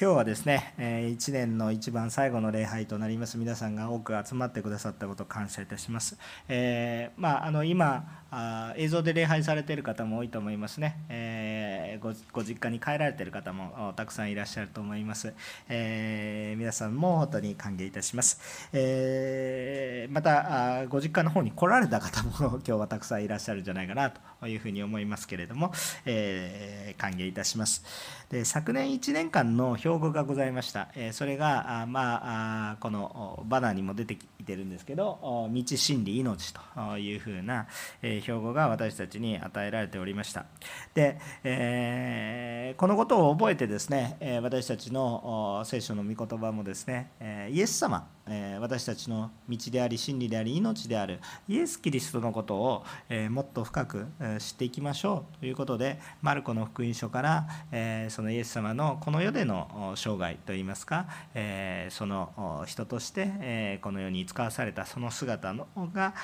今日はですね、1年の一番最後の礼拝となります。皆さんが多く集まってくださったことを感謝いたします。えー、まあ、あの今あ、映像で礼拝されている方も多いと思いますね。えー、ごご実家に帰られている方もたくさんいらっしゃると思います。えー、皆さんも本当に歓迎いたします。えまたあ、ご実家の方に来られた方も 今日はたくさんいらっしゃるんじゃないかなというふうに思いますけれども、え歓迎いたします。で昨年1年間の標語がございました。えそれがあ、まあ、このバナーにも出てきてるんですけど、道真理命というふうな標語が私たちに与えられておりました。で、えー、このことを覚えてですね、私たちの聖書の御言葉もですね、イエス様、私たちの道であり真理であり命であるイエス・キリストのことをもっと深く知っていきましょうということでマルコの福音書からそのイエス様のこの世での生涯といいますかその人としてこの世に使わされたその姿のが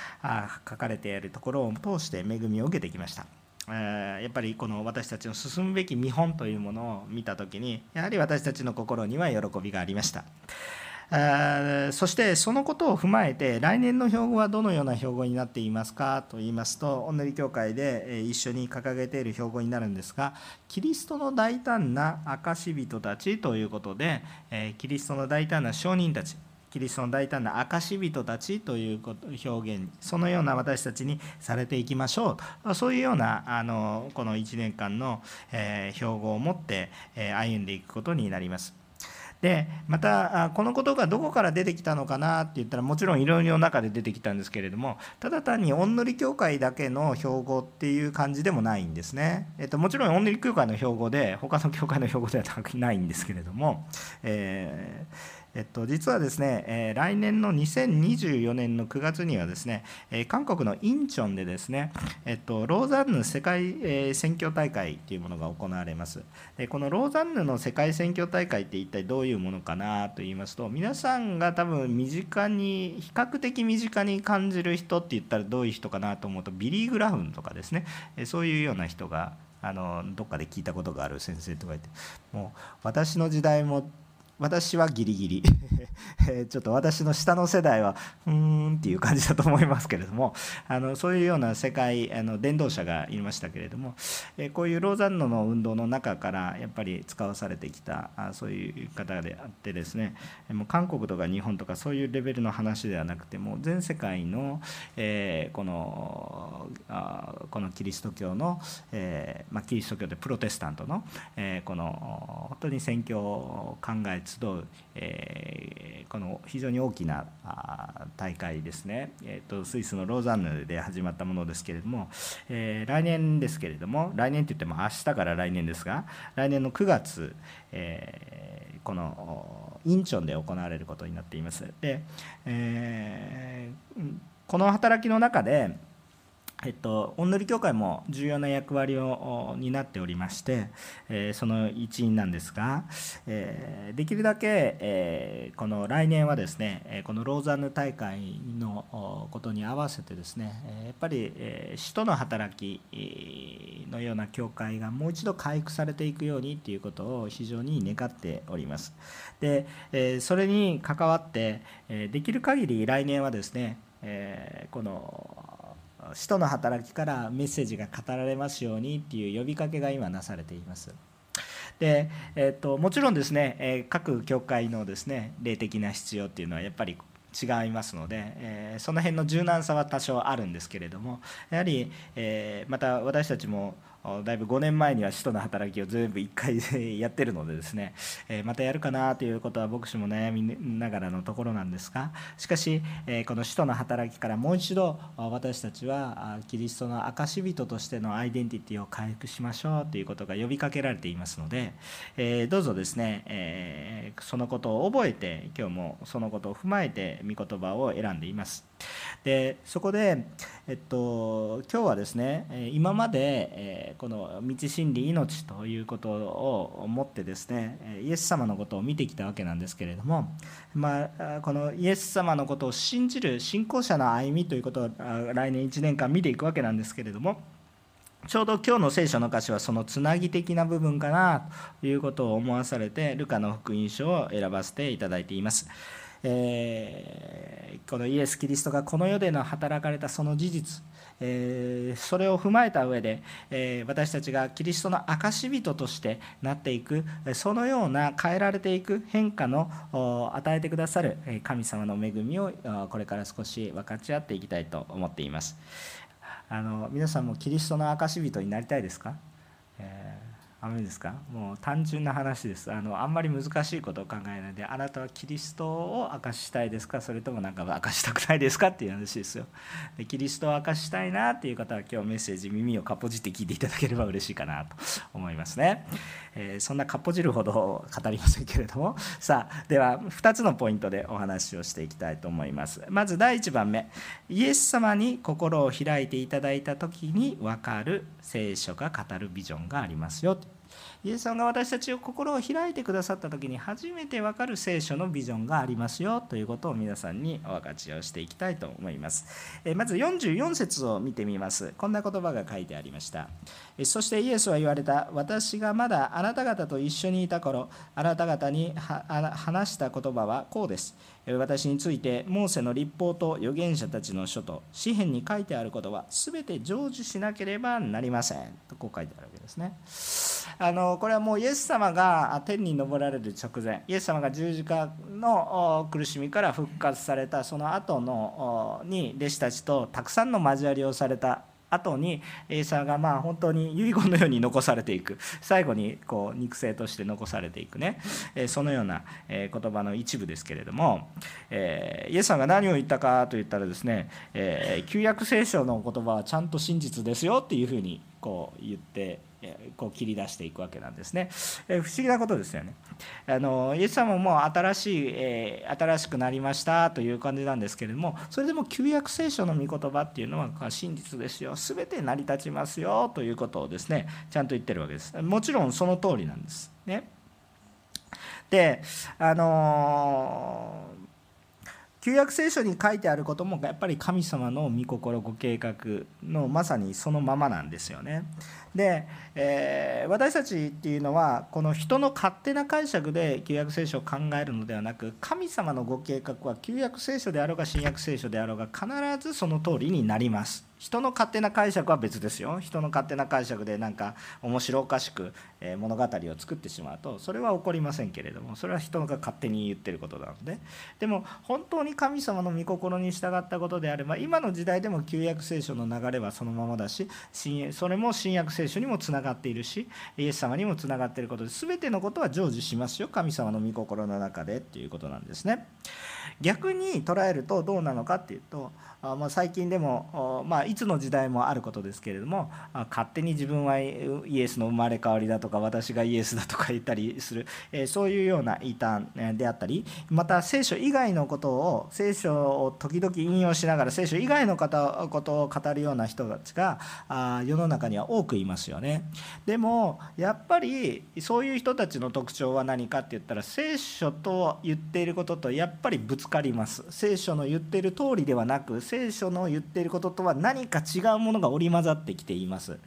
書かれているところを通して恵みを受けてきました。やっぱりこの私たちの進むべき見本というものを見た時にやはり私たちの心には喜びがありました。そしてそのことを踏まえて来年の標語はどのような標語になっていますか？と言いますと御練教会で一緒に掲げている標語になるんですがキリストの大胆な証人たちということでキリストの大胆な証人たちキリストの大胆な証人たちという表現そのような私たちにされていきましょうそういうようなあのこの1年間の、え標語を持って、え歩んでいくことになります。でまたこのことがどこから出てきたのかなって言ったらもちろんいろいろの中で出てきたんですけれどもただ単に御塗教会だけの標語っていう感じでもないんですね、えっと、もちろん御塗教会の標語で他の教会の標語ではないんですけれども、えーえっと、実はですね、えー、来年の2024年の9月にはですね、えー、韓国のインチョンでですね、えっと、ローザンヌ世界、えー、選挙大会というものが行われます。でこのローザンヌの世界選挙大会って一体どういうものかなと言いますと皆さんが多分身近に比較的身近に感じる人って言ったらどういう人かなと思うとビリー・グラフンとかですねえそういうような人があのどっかで聞いたことがある先生とか言ってもう私の時代も私はギリギリ。ちょっと私の下の世代はうーんっていう感じだと思いますけれども。あのそういうような世界あの伝道者がいましたけれども。こういうローザンヌの運動の中からやっぱり使わされてきたそういう方であってですね。もう韓国とか日本とかそういうレベルの話ではなくてもう全世界の、えー、このあこのキリスト教の、えーまあ、キリスト教でプロテスタントの、えー、この本当に宣教を考え集う、えー、この非常に大きな大会ですね、えーと、スイスのローザンヌで始まったものですけれども、えー、来年ですけれども来年といっても明日から来年ですが来年の9月、えー、このインチョンで行われることになっています。でえ、この働きの中でえっと、御塗教会も重要な役割を担っておりまして、えー、その一員なんですが、えー、できるだけ、えー、この来年はですねこのローザンヌ大会のことに合わせてですねやっぱり、え使徒の働きのような教会がもう一度回復されていくようにということを非常に願っております。で、えそれに関わって、えできる限り来年はですね、えこの使徒の働きからメッセージが語られますようにっていう呼びかけが今なされています。でえーと、もちろんですね、えー、各教会のですね霊的な必要っていうのはやっぱり違いますので、えー、その辺の柔軟さは多少あるんですけれどもやはり、えー、また私たちもだいぶ5年前には使徒の働きを全部1回やってるのでですね、えまたやるかなということは牧師も悩みながらのところなんですがしかし、えこの使徒の働きからもう一度私たちはキリストの証人としてのアイデンティティを回復しましょうということが呼びかけられていますので、えどうぞですね、えそのことを覚えて今日もそのことを踏まえて御言葉を選んでいます。でそこで、えっと、今日はですね今まで、えこの道真理命ということを持ってですねイエス様のことを見てきたわけなんですけれども、まあ、このイエス様のことを信じる信仰者の歩みということを来年1年間見ていくわけなんですけれどもちょうど今日の聖書の歌詞はそのつなぎ的な部分かなということを思わされてルカの福音書を選ばせていただいています。えー、このイエス・キリストがこの世での働かれたその事実、えー、それを踏まえた上で、えー、私たちがキリストの証人としてなっていくそのような変えられていく変化の与えてくださる神様の恵みをこれから少し分かち合っていきたいと思っています。あの皆さんもキリストの証人になりたいですか、えーダメですか？もう単純な話です。あのあんまり難しいことを考えないであなたはキリストを明かしたいですか？それともなんか明かしたくないですか？っていう話ですよ。でキリストを明かしたいなっていう方は今日メッセージ耳をかっぽじって聞いていただければ嬉しいかなと思いますね、えー、そんなかっぽじるほど語りませんけれども。さあでは2つのポイントでお話をしていきたいと思います。まず第1番目。イエス様に心を開いていただいた時に分かる聖書が語るビジョンがありますよ。イエス様が私たちを心を開いてくださった時に初めて分かる聖書のビジョンがありますよということを皆さんにお分かちをしていきたいと思います。まず44節を見てみます。こんな言葉が書いてありました。そしてイエスは言われた。私がまだあなた方と一緒にいた頃、あなた方に話した言葉はこうです。私についてモーセの立法と預言者たちの書と詩篇に書いてあることは全て成就しなければなりませんとこう書いてあるですね。あのこれはもうイエス様が天に昇られる直前イエス様が十字架の苦しみから復活されたその後のに弟子たちとたくさんの交わりをされた後にエイサーがまあ本当に遺言のように残されていく。最後にこう肉声として残されていくね。そのような言葉の一部ですけれどもイエスさんが何を言ったかといったらですね旧約聖書の言葉はちゃんと真実ですよっていうふうにこう言ってこう切り出していくわけなんですね。え不思議なことですよね。あのイエス様も新しい、え新しくなりましたという感じなんですけれどもそれでも旧約聖書の御言葉っていうのは真実ですよ全て成り立ちますよということをですねちゃんと言ってるわけです。もちろんその通りなんです。ね、であの旧約聖書に書いてあることもやっぱり神様の御心ご計画のまさにそのままなんですよね。で、えー、私たちっていうのはこの人の勝手な解釈で旧約聖書を考えるのではなく神様のご計画は旧約聖書であろうが新約聖書であろうが必ずその通りになります。人の勝手な解釈は別ですよ人の勝手な解釈でなんか面白おかしく物語を作ってしまうとそれは起こりませんけれどもそれは人が勝手に言ってることなのででも本当に神様の御心に従ったことであれば今の時代でも旧約聖書の流れはそのままだしそれも新約聖書にもつながっているしイエス様にもつながっていることで全てのことは成就しますよ神様の御心の中でっていうことなんですね。逆に捉えるとどうなのかっていうとまあ、最近でも、まあ、いつの時代もあることですけれども勝手に自分はイエスの生まれ変わりだとか私がイエスだとか言ったりする、えそういうような言いたであったりまた聖書以外のことを聖書を時々引用しながら聖書以外の方ことを語るような人たちがあ世の中には多くいますよね。でもやっぱりそういう人たちの特徴は何かって言ったら聖書と言っていることとやっぱりぶつかります。聖書の言っている通りではなく聖書の言っていることとは何か違うものが織り交ざってきています。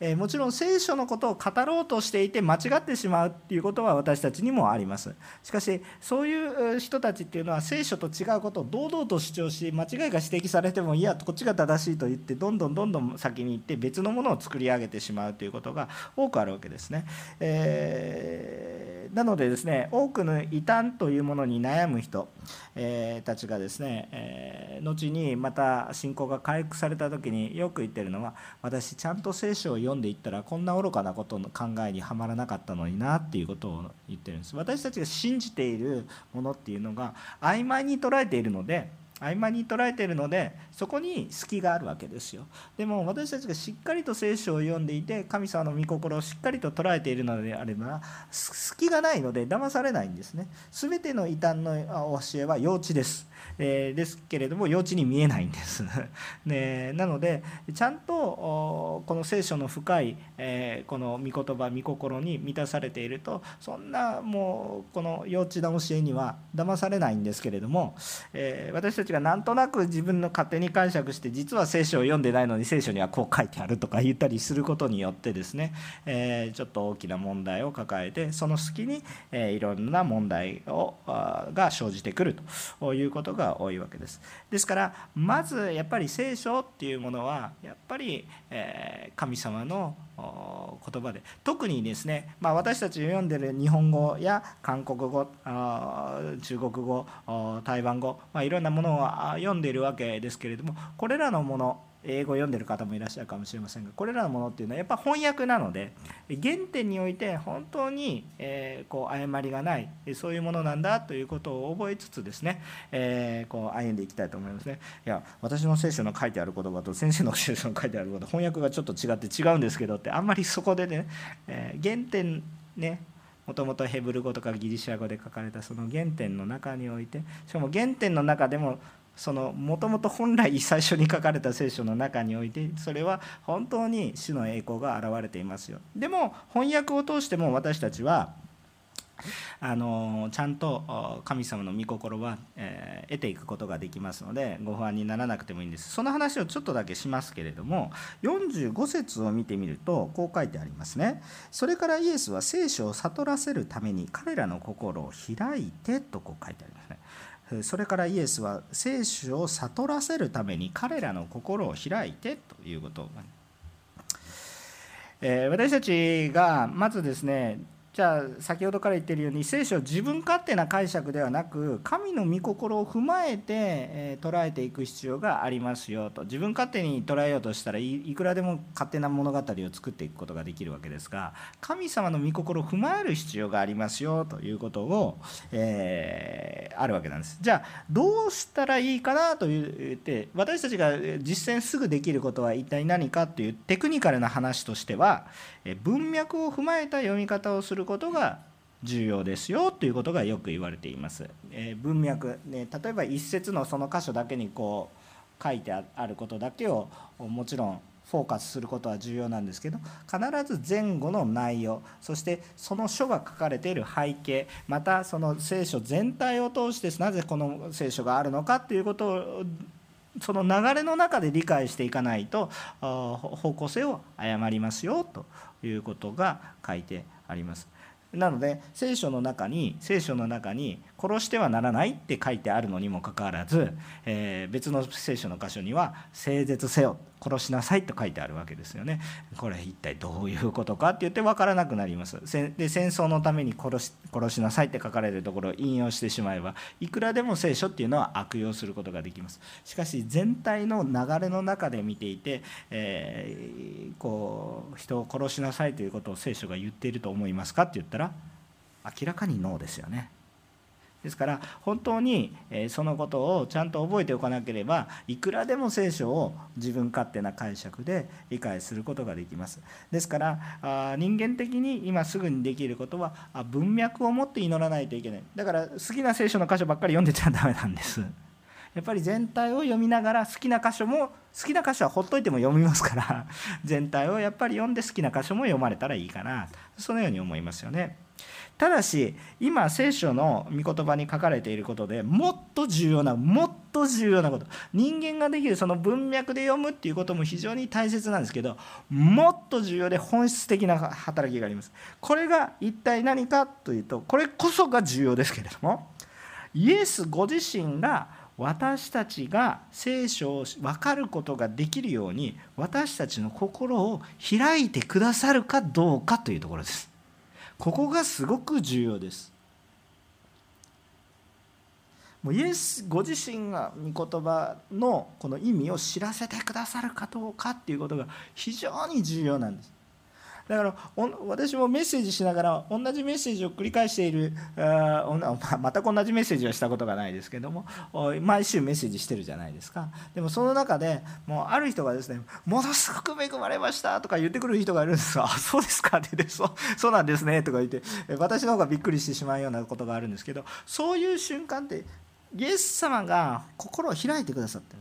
えもちろん聖書のことを語ろうとしていて間違ってしまうっていうことは私たちにもありますしかしそういう人たちっていうのは聖書と違うことを堂々と主張し間違いが指摘されてもいやこっちが正しいと言ってどんどんどんどん先に行って別のものを作り上げてしまうということが多くあるわけですね、えー、なのでですね多くの異端というものに悩む人、えー、たちがですね、えー、後にままた信仰が回復された時によく言ってるのは私ちゃんと聖書を読んでいったらこんな愚かなことの考えにはまらなかったのになっていうことを言ってるんです。私たちが信じているものっていうのが曖昧に捉えているので曖昧に捉えているのでそこに隙があるわけですよ。でも私たちがしっかりと聖書を読んでいて神様の御心をしっかりと捉えているのであれば隙がないので騙されないんですね。全ての異端の教えは幼稚です。えー、ですけれども幼稚に見えないんです。でなのでちゃんとこの聖書の深い、えー、この御言葉御心に満たされているとそんなもうこの幼稚な教えには騙されないんですけれども、えー、私たちがなんとなく自分の勝手に解釈して実は聖書を読んでないのに聖書にはこう書いてあるとか言ったりすることによってですね、え、ちょっと大きな問題を抱えてその隙に、えー、いろんな問題をが生じてくるということが多いわけです。ですからまずやっぱり聖書っていうものはやっぱり、え、神様の言葉で特にですね、まあ、私たち読んでる日本語や韓国語中国語台湾語、まあ、いろんなものを読んでいるわけですけれどもこれらのもの英語を読んでる方もいらっしゃるかもしれませんがこれらのものっていうのはやっぱ翻訳なので原点において本当に、えこう誤りがないそういうものなんだということを覚えつつですね、えこう歩んでいきたいと思いますね。いや私の聖書の書いてある言葉と先生の聖書の書いてある言葉翻訳がちょっと違って違うんですけどってあんまりそこでね、え原点ねもともとヘブル語とかギリシャ語で書かれたその原点の中においてしかも原点の中でもそのもともと本来最初に書かれた聖書の中においてそれは本当に主の栄光が現れていますよ。でも翻訳を通しても私たちはあのちゃんと神様の御心は、え、得ていくことができますのでご不安にならなくてもいいんです。その話をちょっとだけしますけれども45節を見てみるとこう書いてありますね。それからイエスは聖書を悟らせるために彼らの心を開いてとこう書いてありますね。それからイエスは聖書を悟らせるために彼らの心を開いてということ。え私たちがまずですねじゃあ先ほどから言ってるように聖書を自分勝手な解釈ではなく神の御心を踏まえて、え捉えていく必要がありますよと。自分勝手に捉えようとしたらいくらでも勝手な物語を作っていくことができるわけですが神様の御心を踏まえる必要がありますよということを、えー、あるわけなんです。じゃあどうしたらいいかなと言って私たちが実践すぐできることは一体何かというテクニカルな話としては文脈を踏まえた読み方をすることが重要ですよということがよく言われています。え文脈、ね、例えば一節のその箇所だけにこう書いてあることだけをもちろんフォーカスすることは重要なんですけど必ず前後の内容そしてその書が書かれている背景またその聖書全体を通してなぜこの聖書があるのかということをその流れの中で理解していかないと方向性を誤りますよということが書いてあります。なので聖書の中に聖書の中に殺してはならないって書いてあるのにもかかわらず、えー、別の聖書の箇所には誠実せよ殺しなさいと書いてあるわけですよね。これ一体どういうことかって言って分からなくなります。で戦争のために殺し殺しなさいって書かれてるところを引用してしまえばいくらでも聖書っていうのは悪用することができます。しかし全体の流れの中で見ていて、えー、こう人を殺しなさいということを聖書が言っていると思いますかって言ったら明らかにノーですよね。ですから本当にそのことをちゃんと覚えておかなければいくらでも聖書を自分勝手な解釈で理解することができます。ですから人間的に今すぐにできることは文脈を持って祈らないといけない。だから好きな聖書の箇所ばっかり読んでちゃダメなんです。やっぱり全体を読みながら好きな箇所も好きな箇所はほっといても読みますから全体をやっぱり読んで好きな箇所も読まれたらいいかな。そのように思いますよね。ただし今聖書の御言葉に書かれていることでもっと重要なもっと重要なこと。人間ができるその文脈で読むっていうことも非常に大切なんですけどもっと重要で本質的な働きがあります。これが一体何かというとこれこそが重要ですけれどもイエスご自身が私たちが聖書を分かることができるように私たちの心を開いてくださるかどうかというところです。ここがすごく重要です。もうイエスご自身が御言葉のこの意味を知らせてくださるかどうかっていうことが非常に重要なんです。だから私もメッセージしながら同じメッセージを繰り返しているまた同じメッセージはしたことがないですけども毎週メッセージしてるじゃないですか。でもその中でもうある人がですね「ものすごく恵まれました」とか言ってくる人がいるんですが「あそうですか」って言ってそう「そうなんですね」とか言って私の方がびっくりしてしまうようなことがあるんですけどそういう瞬間ってイエス様が心を開いてくださってる。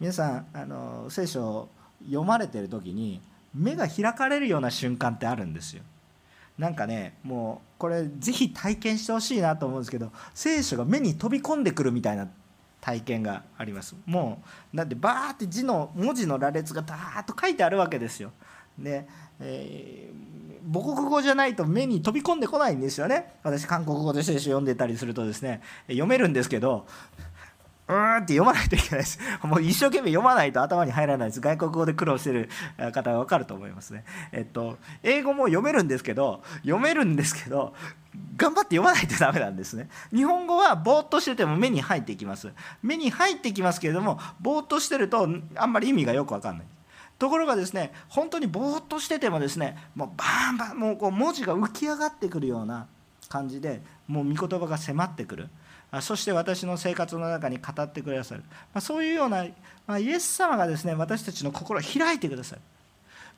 皆さんあの聖書を読まれてる時に目が開かれるような瞬間ってあるんですよ。なんかねもうこれぜひ体験してほしいなと思うんですけど聖書が目に飛び込んでくるみたいな体験があります。もうだってバーって字の文字の羅列がダーッと書いてあるわけですよ。で、えー、母国語じゃないと目に飛び込んでこないんですよね。私韓国語で聖書読んでたりするとですね読めるんですけどうーんって読まないといけないです。もう一生懸命読まないと頭に入らないです。外国語で苦労してる方は分かると思いますね。えっと、英語も読めるんですけど、読めるんですけど、頑張って読まないとダメなんですね。日本語はぼーっとしてても目に入ってきます。目に入ってきますけれども、ぼーっとしてるとあんまり意味がよく分かんない。ところがですね、本当にぼーっとしててもですね、もうバーンバーン、もうこう文字が浮き上がってくるような感じで、もう御言葉が迫ってくる。そして私の生活の中に語ってくださる、まあ、そういうような、まあ、イエス様がですね私たちの心を開いてくださる。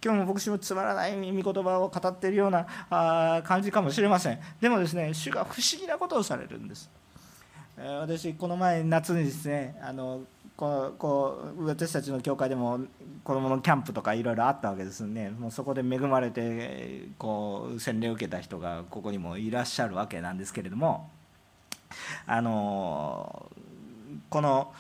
今日も牧師もつまらない御言葉を語っているようなあ感じかもしれません。でもですね主が不思議なことをされるんです。私この前夏にですねあのこうこう私たちの教会でも子どものキャンプとかいろいろあったわけですね。もうそこで恵まれてこう洗礼を受けた人がここにもいらっしゃるわけなんですけれどもあのこの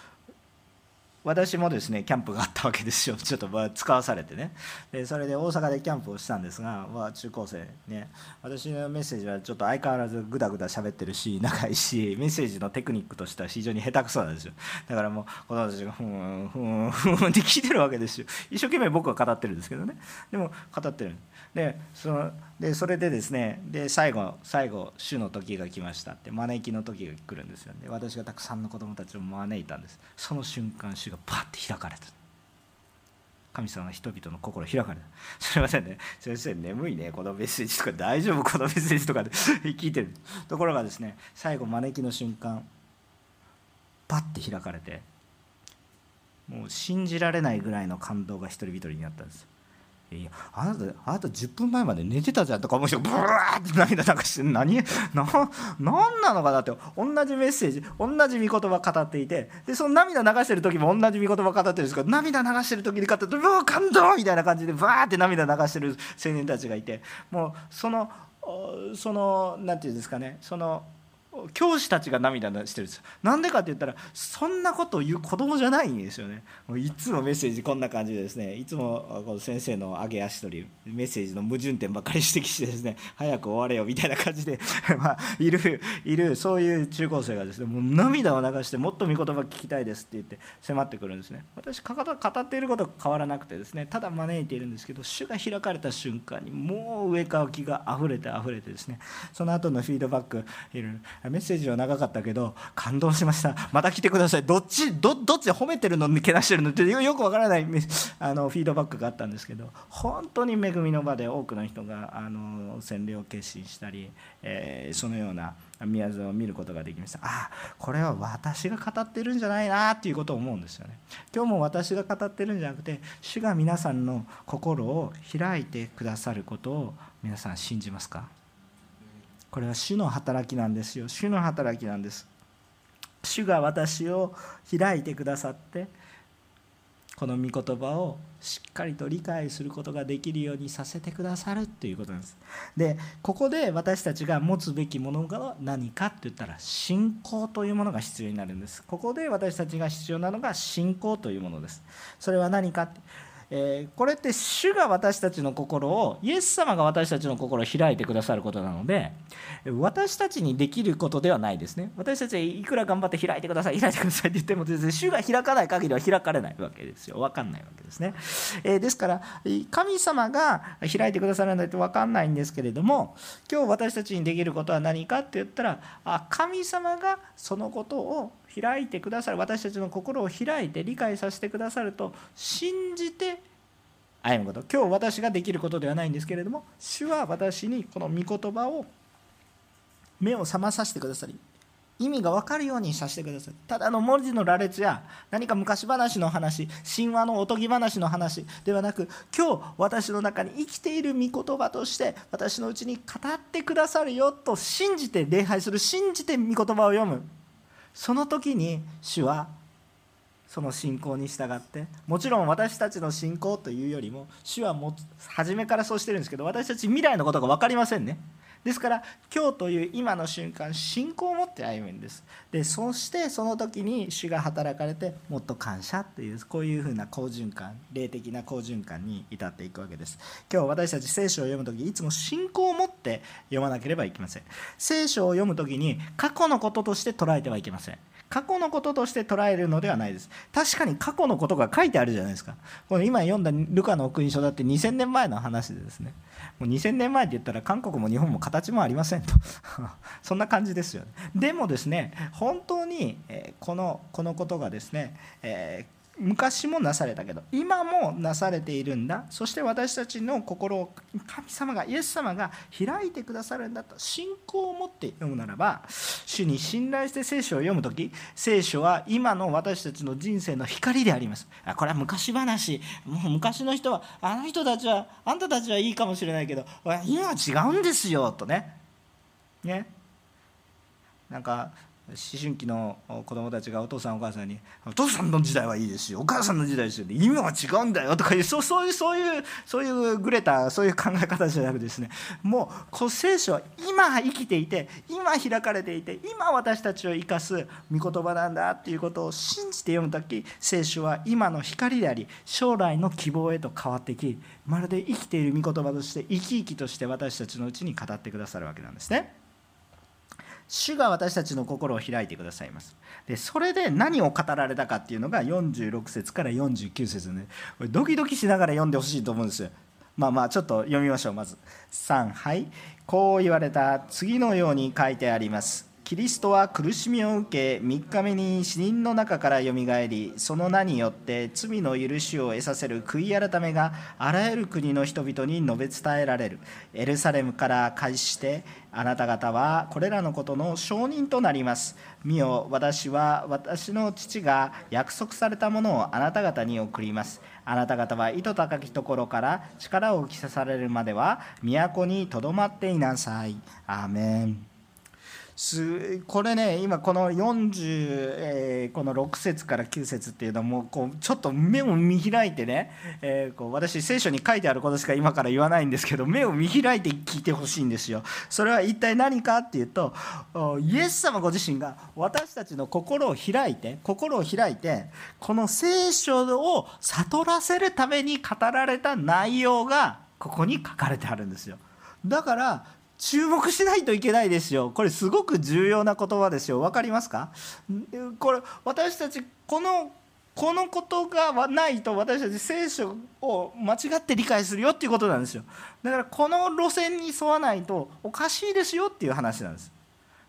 私もですねキャンプがあったわけですよ。ちょっと使わされてね。でそれで大阪でキャンプをしたんですが、まあ、中高生ね。私のメッセージはちょっと相変わらずぐだぐだ喋ってるし長いしメッセージのテクニックとしては非常に下手くそなんですよ。だからもう子供たちがふんふんふんって聞いてるわけですよ。一生懸命僕は語ってるんですけどね。でも語ってる。でそのでそれでですねで最後最後主の時が来ましたって招きの時が来るんですよね。私がたくさんの子供たちを招いたんです。その瞬間主がパッて開かれた。神様は人々の心開かれた。すみませんね。先生眠いね。このメッセージとか大丈夫？このメッセージとかで 聞いてる。ところがですね最後招きの瞬間パッて開かれてもう信じられないぐらいの感動が一人一人になったんです。いやあなたあなた10分前まで寝てたじゃんとか思う人ブワーって涙流して何？な何なのかなって同じメッセージ同じ御言葉語っていてでその涙流してる時も同じ御言葉語ってるんですけど涙流してる時に語ってうわ感動みたいな感じでバーって涙流してる青年たちがいてもうそのその何て言うんですかねその教師たちが涙してるんですなんでかって言ったらそんなことを言う子供じゃないんですよね。もういつもメッセージこんな感じでですねいつもこの先生の上げ足取りメッセージの矛盾点ばかり指摘してですね早く終われよみたいな感じで まあいるいるそういう中高生がですねもう涙を流してもっと御言葉聞きたいですって言って迫ってくるんですね。私かかと語っていること変わらなくてですねただ招いているんですけど主が開かれた瞬間にもう上かきが溢れて溢れてですねその後のフィードバックいるメッセージは長かったけど感動しました。また来てください。どっちどどっち褒めてるのけなしてるのってよくわからない あのフィードバックがあったんですけど本当に恵みの場で多くの人があの洗礼を決心したり、えー、そのような宮沢を見ることができました。ああこれは私が語ってるんじゃないなっていうことを思うんですよね。今日も私が語ってるんじゃなくて主が皆さんの心を開いてくださることを皆さん信じますか？これは主の働きなんですよ。主の働きなんです。主が私を開いてくださってこの御言葉をしっかりと理解することができるようにさせてくださるということなんです。でここで私たちが持つべきものが何かって言ったら信仰というものが必要になるんです。ここで私たちが必要なのが信仰というものです。それは何かってえー、これって主が私たちの心をイエス様が私たちの心を開いてくださることなので私たちにできることではないですね。私たちはいくら頑張って開いてください。開いてくださいって言っても全然主が開かない限りは開かれないわけですよ。分かんないわけですね、えー、ですから神様が開いてくださらないと分かんないんですけれども今日私たちにできることは何かって言ったらあ神様がそのことを開いてくださる私たちの心を開いて理解させてくださると信じて歩むこと。今日私ができることではないんですけれども主は私にこの御言葉を目を覚まさせてくださり意味が分かるようにさせてくださいただの文字の羅列や何か昔話の話神話のおとぎ話の話ではなく今日私の中に生きている御言葉として私のうちに語ってくださるよと信じて礼拝する信じて御言葉を読む。その時に主はその信仰に従ってもちろん私たちの信仰というよりも主はも初めからそうしてるんですけど私たち未来のことが分かりませんね。ですから今日という今の瞬間信仰を持って歩むんです。でそしてその時に主が働かれてもっと感謝っていうこういうふうな好循環霊的な好循環に至っていくわけです。今日私たち聖書を読む時いつも信仰を持って読まなければいけません。聖書を読む時に過去のこととして捉えてはいけません。過去のこととして捉えるのではないです。確かに過去のことが書いてあるじゃないですか。この今読んだルカの福音書だって2000年前の話でですね。もう2000年前って言ったら韓国も日本も形もありませんと。そんな感じですよね。でもですね本当にこのこのことがですね、えー昔もなされたけど今もなされているんだ。そして私たちの心を神様がイエス様が開いてくださるんだと信仰を持って読むならば主に信頼して聖書を読む時聖書は今の私たちの人生の光であります。これは昔話。もう昔の人はあの人たちはあんたたちはいいかもしれないけど今は違うんですよとね。ね。なんか思春期の子供たちがお父さんお母さんに「お父さんの時代はいいですよお母さんの時代ですよ、今は違うんだよ」とかいうそういうそういうそういうグレたそういう考え方じゃなくてですねもうこう聖書は今生きていて今開かれていて今私たちを生かす御言葉なんだっていうことを信じて読む時聖書は今の光であり将来の希望へと変わってきまるで生きている御言葉として生き生きとして私たちのうちに語ってくださるわけなんですね。主が私たちの心を開いてくださいます。でそれで何を語られたかっていうのが46節から49節で、ね、これドキドキしながら読んでほしいと思うんですよ。まあまあちょっと読みましょうまず。3はい。こう言われた。次のように書いてあります。キリストは苦しみを受け3日目に死人の中からよみがえりその名によって罪の許しを得させる悔い改めがあらゆる国の人々に述べ伝えられる。エルサレムから開始してあなた方はこれらのことの証人となります。見よ私は私の父が約束されたものをあなた方に送ります。あなた方は糸高きところから力を着されるまでは都にとどまっていなさい。アーメン。すこれね今この40、えー、この6節から9節っていうのもうこうちょっと目を見開いてね、えー、こう私聖書に書いてあることしか今から言わないんですけど目を見開いて聞いてほしいんですよ。それは一体何かっていうとイエス様ご自身が私たちの心を開いて心を開いてこの聖書を悟らせるために語られた内容がここに書かれてあるんですよ。だから注目しないといけないですよ。これすごく重要な言葉ですよ。分かりますか？これ私たちこのこのことがないと私たち聖書を間違って理解するよっていうことなんですよ。だからこの路線に沿わないとおかしいですよっていう話なんです。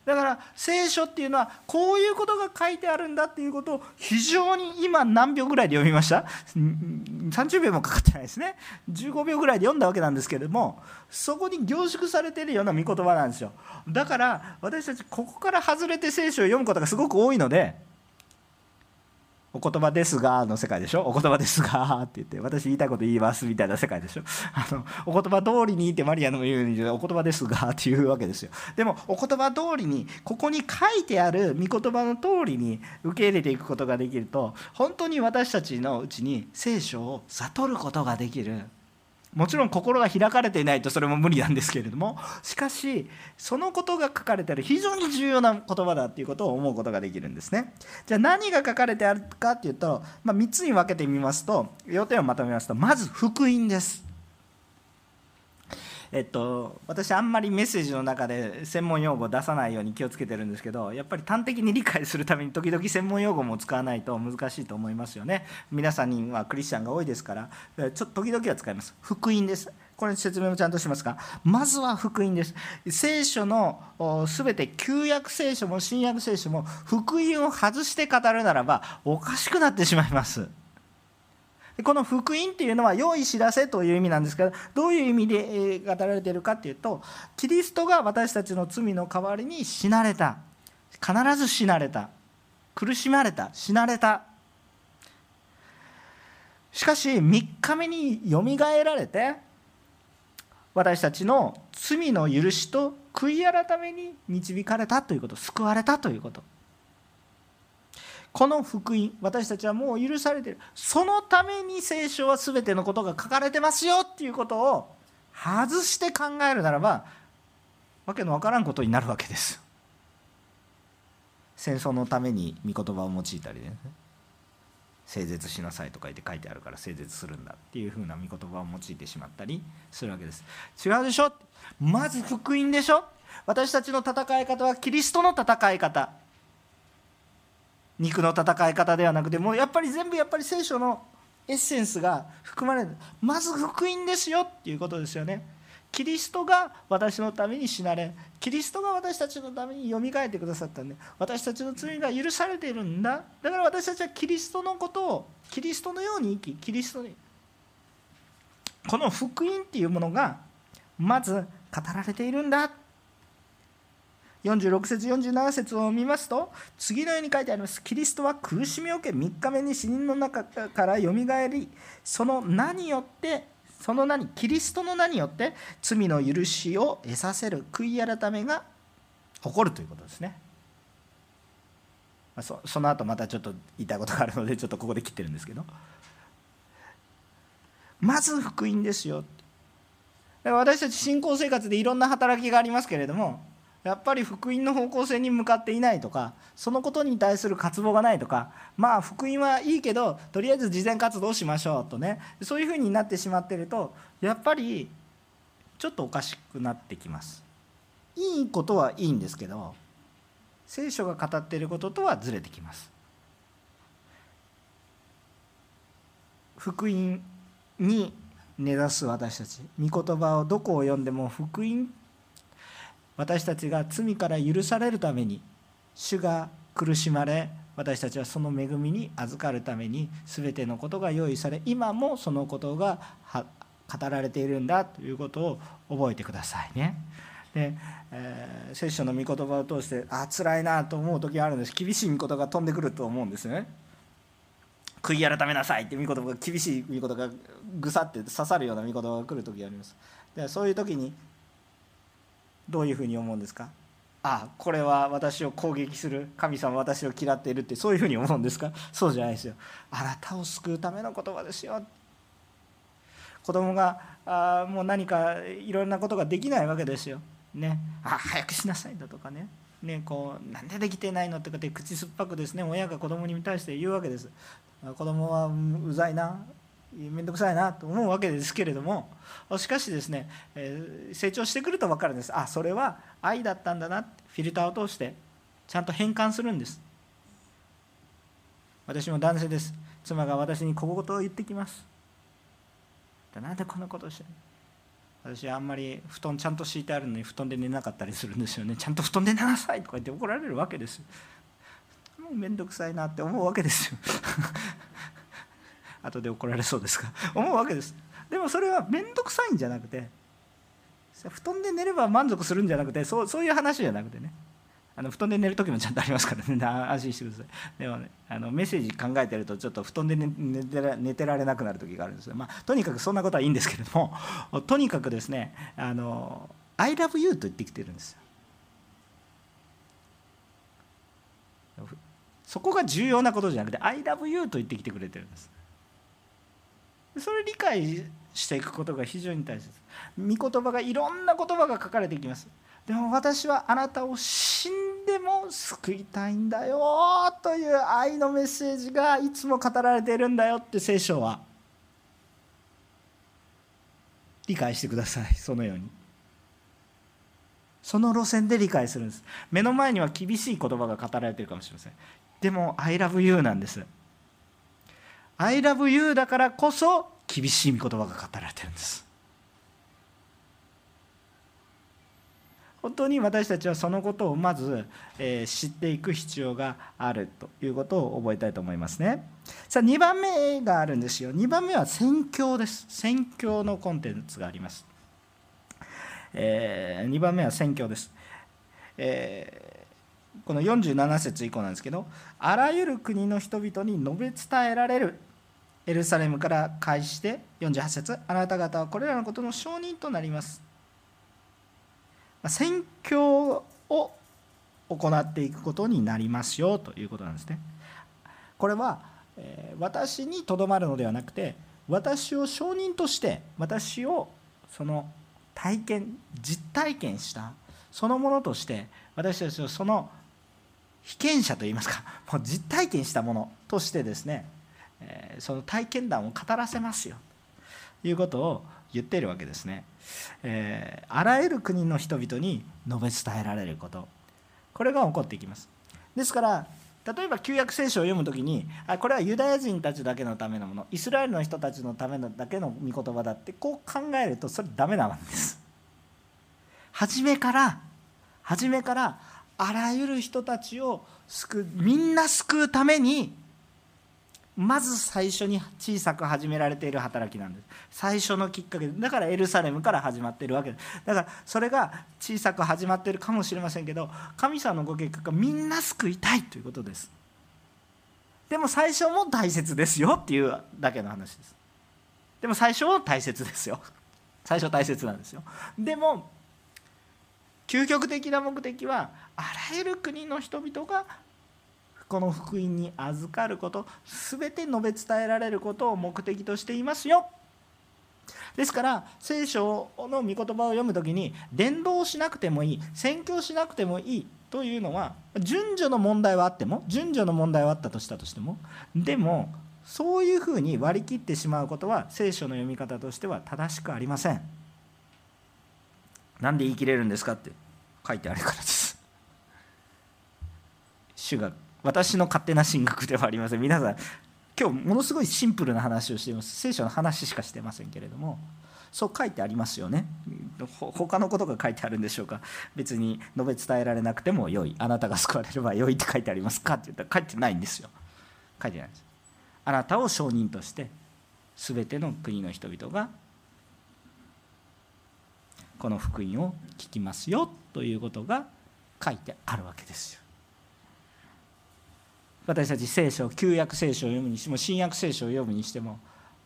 だから聖書っていうのはこういうことが書いてあるんだっていうことを非常に今何秒ぐらいで読みました？30秒もかかってないですね。15秒ぐらいで読んだわけなんですけれどもそこに凝縮されているような御言葉なんですよ。だから私たちここから外れて聖書を読むことがすごく多いのでお言葉ですがの世界でしょ？お言葉ですがって言って私言いたいこと言いますみたいな世界でしょ？あのお言葉通りにってマリアの言うにお言葉ですがっていうわけですよ。でもお言葉通りにここに書いてある御言葉の通りに受け入れていくことができると本当に私たちのうちに聖書を悟ることができる。もちろん心が開かれていないとそれも無理なんですけれどもしかしそのことが書かれてある非常に重要な言葉だっていうことを思うことができるんですね。じゃあ何が書かれてあるかっていうと、まあ、3つに分けてみますと要点をまとめますとまず福音です。えっと、私あんまりメッセージの中で専門用語を出さないように気をつけてるんですけどやっぱり端的に理解するために時々専門用語も使わないと難しいと思いますよね。皆さんにはクリスチャンが多いですからちょっと時々は使います。福音です。これ説明もちゃんとしますがまずは福音です。聖書の全て旧約聖書も新約聖書も福音を外して語るならばおかしくなってしまいます。この福音っていうのは良い知らせという意味なんですけどどういう意味で語られているかっていうとキリストが私たちの罪の代わりに死なれた。必ず死なれた。苦しまれた。死なれた。しかし3日目によみがえられて私たちの罪の許しと悔い改めに導かれたということ救われたということ。この福音私たちはもう許されている。そのために聖書は全てのことが書かれてますよっていうことを外して考えるならばわけのわからんことになるわけです。戦争のために御言葉を用いたりね。整絶しなさいとか言って書いてあるから整絶するんだっていうふうな御言葉を用いてしまったりするわけです。違うでしょ？まず福音でしょ？私たちの戦い方はキリストの戦い方。肉の戦い方ではなくてもうやっぱり全部やっぱり聖書のエッセンスが含まれるまず福音ですよっていうことですよね。キリストが私のために死なれキリストが私たちのためによみがえってくださったんで私たちの罪が許されているんだ。だから私たちはキリストのことをキリストのように生きキリストにこの福音っていうものがまず語られているんだ。46節47節を見ますと次のように書いてあります。キリストは苦しみを受け3日目に死人の中からよみがえりその名によってその名にキリストの名によって罪の許しを得させる悔い改めが起こるということですね。そその後またちょっと言いたいことがあるのでちょっとここで切ってるんですけど。まず福音ですよ私たち信仰生活でいろんな働きがありますけれどもやっぱり福音の方向性に向かっていないとかそのことに対する渇望がないとかまあ福音はいいけどとりあえず慈善活動しましょうとねそういうふうになってしまってるとやっぱりちょっとおかしくなってきます。いいことはいいんですけど聖書が語っていることとはずれてきます。福音に根ざす私たち御言葉をどこを読んでも福音私たちが罪から許されるために主が苦しまれ私たちはその恵みに預かるために全てのことが用意され今もそのことが語られているんだということを覚えてくださいね。で、えー、聖書の御言葉を通してあ辛いなと思う時があるんです厳しい御言葉が飛んでくると思うんですね。悔い改めなさいって御言葉が厳しい御言葉がぐさって刺さるような御言葉が来る時があります。でそういう時にどういうふうに思うんですか？あこれは私を攻撃する神様私を嫌っているってそういうふうに思うんですか？そうじゃないですよ。あなたを救うための言葉ですよ。子供があもう何かいろんなことができないわけですよ。ね。あ早くしなさいだとかね。ねこうなんでできてないのってかって口酸っぱくですね親が子供に対して言うわけです。子供はうざいな。面倒くさいなと思うわけですけれどもしかしですね、えー、成長してくると分かるんです。あそれは愛だったんだなってフィルターを通してちゃんと変換するんです。私も男性です。妻が私に小言を言ってきます。なんでこんなことして私あんまり布団ちゃんと敷いてあるのに布団で寝なかったりするんですよね。ちゃんと布団で寝なさいとか言って怒られるわけです。もう面倒くさいなって思うわけですよ。後で怒られそうですか？思うわけです。でもそれは面倒くさいんじゃなくて布団で寝れば満足するんじゃなくてそうそういう話じゃなくてね。あの布団で寝る時もちゃんとありますからね。安心してください。でもねあのメッセージ考えてるとちょっと布団で寝寝てら寝てられなくなる時があるんですよ。まあとにかくそんなことはいいんですけれども とにかくですねあの「I love you」と言ってきてるんですよ。そこが重要なことじゃなくて「I love you」と言ってきてくれてるんです。それ理解していくことが非常に大切。御言葉がいろんな言葉が書かれていきます。でも私はあなたを死んでも救いたいんだよという愛のメッセージがいつも語られているんだよって聖書は。理解してください。そのように。その路線で理解するんです。目の前には厳しい言葉が語られているかもしれません。でも「I love you」なんです。I love you だからこそ厳しい御言葉が語られてるんです。本当に私たちはそのことをまず、え、知っていく必要があるということを覚えたいと思いますね。さあ2番目があるんですよ。2番目は宣教です。宣教のコンテンツがあります、えー、2番目は宣教です、えー、この47節以降なんですけどあらゆる国の人々に述べ伝えられるエルサレムから開始して48節あなた方はこれらのことの証人となります。宣教を行っていくことになりますよということなんですね。これは私にとどまるのではなくて私を証人として私をその体験実体験したそのものとして私たちをその被験者といいますかもう実体験したものとしてですね、えその体験談を語らせますよ。ということを言っているわけですね、え、あらゆる国の人々に述べ伝えられること。これが起こっていきます。ですから例えば旧約聖書を読む時にあこれはユダヤ人たちだけのためのものイスラエルの人たちのためのだけの御言葉だってこう考えるとそれダメなんです。初めから初めからあらゆる人たちを救うみんな救うためにまず最初に小さく始められている働きなんです。最初のきっかけだからエルサレムから始まっているわけです。だからそれが小さく始まってるかもしれませんけど神様のご計画がみんな救いたいということです。でも最初も大切ですよっていうだけの話です。でも最初は大切ですよ。最初大切なんですよ。でも究極的な目的はあらゆる国の人々がこの福音に預かること全て述べ伝えられることを目的としていますよですから聖書の御言葉を読む時に伝道しなくてもいい宣教しなくてもいいというのは順序の問題はあっても順序の問題はあったとしたとしてもでもそういうふうに割り切ってしまうことは聖書の読み方としては正しくありません。なんで言い切れるんですかって書いてあるからです。主が私の勝手な神学ではありません。皆さん今日ものすごいシンプルな話をしています。聖書の話しかしてませんけれどもそう書いてありますよね。他のことが書いてあるんでしょうか。別に述べ伝えられなくても良い。あなたが救われれば良いって書いてありますかって言ったら書いてないんですよ。書いてないんです。あなたを証人として全ての国の人々がこの福音を聞きますよということが書いてあるわけですよ。私たち聖書旧約聖書を読むにしても新約聖書を読むにしても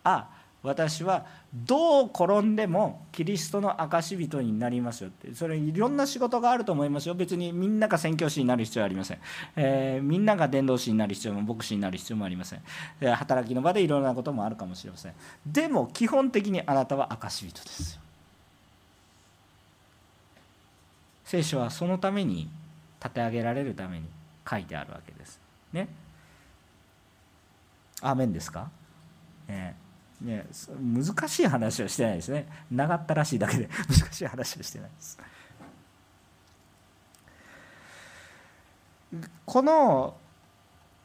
あ私はどう転んでもキリストの証人になりますよって。それいろんな仕事があると思いますよ。別にみんなが宣教師になる必要はありません、えー、みんなが伝道師になる必要も牧師になる必要もありません、えー、働きの場でいろんなこともあるかもしれません。でも基本的にあなたは証人ですよ。聖書はそのために立て上げられるために書いてあるわけです。ね。アーメンですか、ねね、難しい話はしてないですね。長ったらしいだけで 難しい話はしてないです。この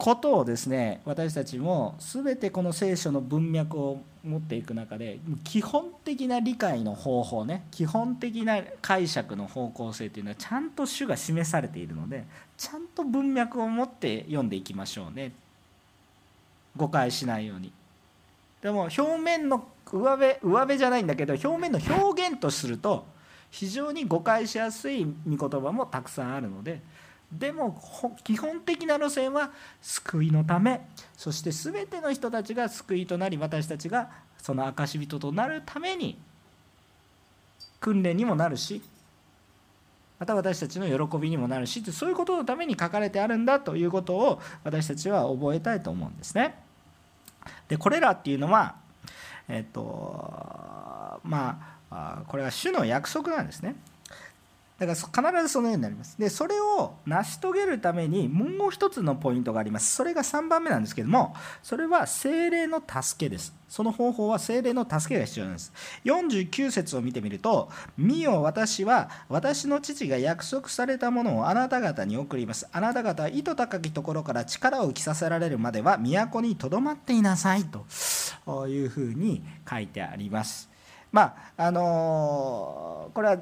ことをですね私たちも全てこの聖書の文脈を持っていく中で基本的な理解の方法ね基本的な解釈の方向性というのはちゃんと主が示されているのでちゃんと文脈を持って読んでいきましょうね。誤解しないように。でも表面の上辺上辺じゃないんだけど表面の表現とすると非常に誤解しやすい御言葉もたくさんあるのででも基本的な路線は救いのためそして全ての人たちが救いとなり私たちがその証人となるために訓練にもなるしまた私たちの喜びにもなるしそういうことのために書かれてあるんだということを私たちは覚えたいと思うんですね。でこれらっていうのはえっとまあこれは主の約束なんですね。だから必ずそのようになります。で、それを成し遂げるためにもう一つのポイントがあります。それが3番目なんですけども、それは精霊の助けです。その方法は精霊の助けが必要なんです。49節を見てみると、見よ私は私の父が約束されたものをあなた方に送ります。あなた方は糸高きところから力を着させられるまでは都にとどまっていなさいというふうに書いてあります。まああのー、これは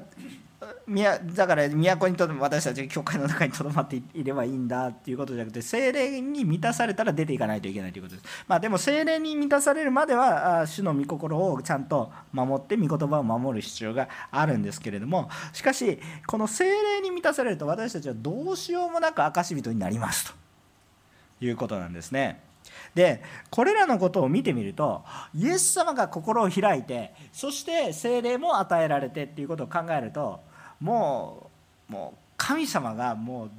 だから都にとど私たちが教会の中にとどまっていればいいんだっていうことじゃなくて精霊に満たされたら出ていかないといけないということです。まあ、でも精霊に満たされるまでは主の御心をちゃんと守って御言葉を守る必要があるんですけれどもしかしこの精霊に満たされると私たちはどうしようもなく証人になりますということなんですね。でこれらのことを見てみるとイエス様が心を開いてそして精霊も与えられてっていうことを考えるともうもう神様がもう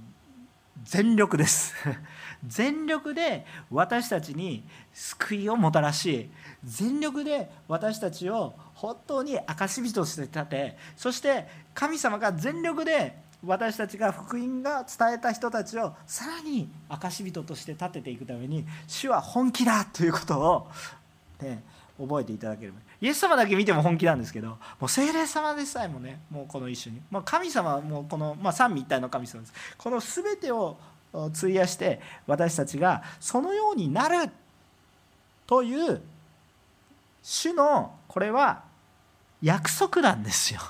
全力です。全力で私たちに救いをもたらし全力で私たちを本当に証人として立てそして神様が全力で私たちが福音が伝えた人たちをさらに証人として立てていくために主は本気だということを、ね、覚えていただければ。イエス様だけ見ても本気なんですけどもう精霊様でさえもねもうこの一緒に、まあ、神様はもうこの、まあ、三位一体の神様です。この全てを費やして私たちがそのようになるという主のこれは約束なんですよ。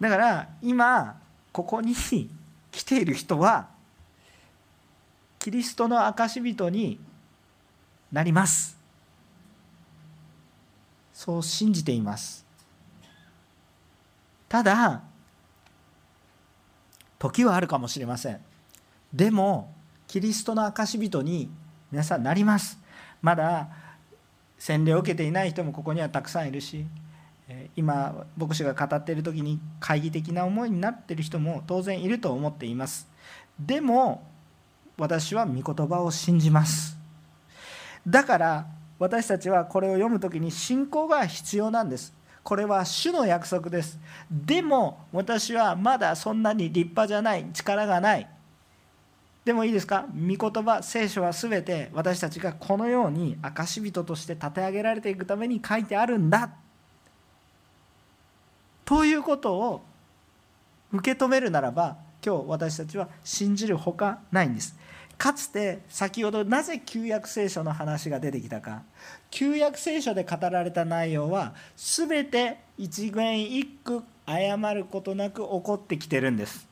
だから今ここに来ている人はキリストの証人になります。そう信じています。ただ時はあるかもしれません。でもキリストの証人に皆さんなります。まだ洗礼を受けていない人もここにはたくさんいるし今牧師が語っている時に懐疑的な思いになっている人も当然いると思っています。でも私は御言葉を信じます。だから私たちはこれを読む時に信仰が必要なんです。これは主の約束です。でも私はまだそんなに立派じゃない。力がない。でもいいですか？御言葉聖書は全て私たちがこのように証人として立て上げられていくために書いてあるんだ。ということを受け止めるならば今日私たちは信じるほかないんです。かつて先ほどなぜ旧約聖書の話が出てきたか。旧約聖書で語られた内容は全て一言一句謝ることなく起こってきてるんです。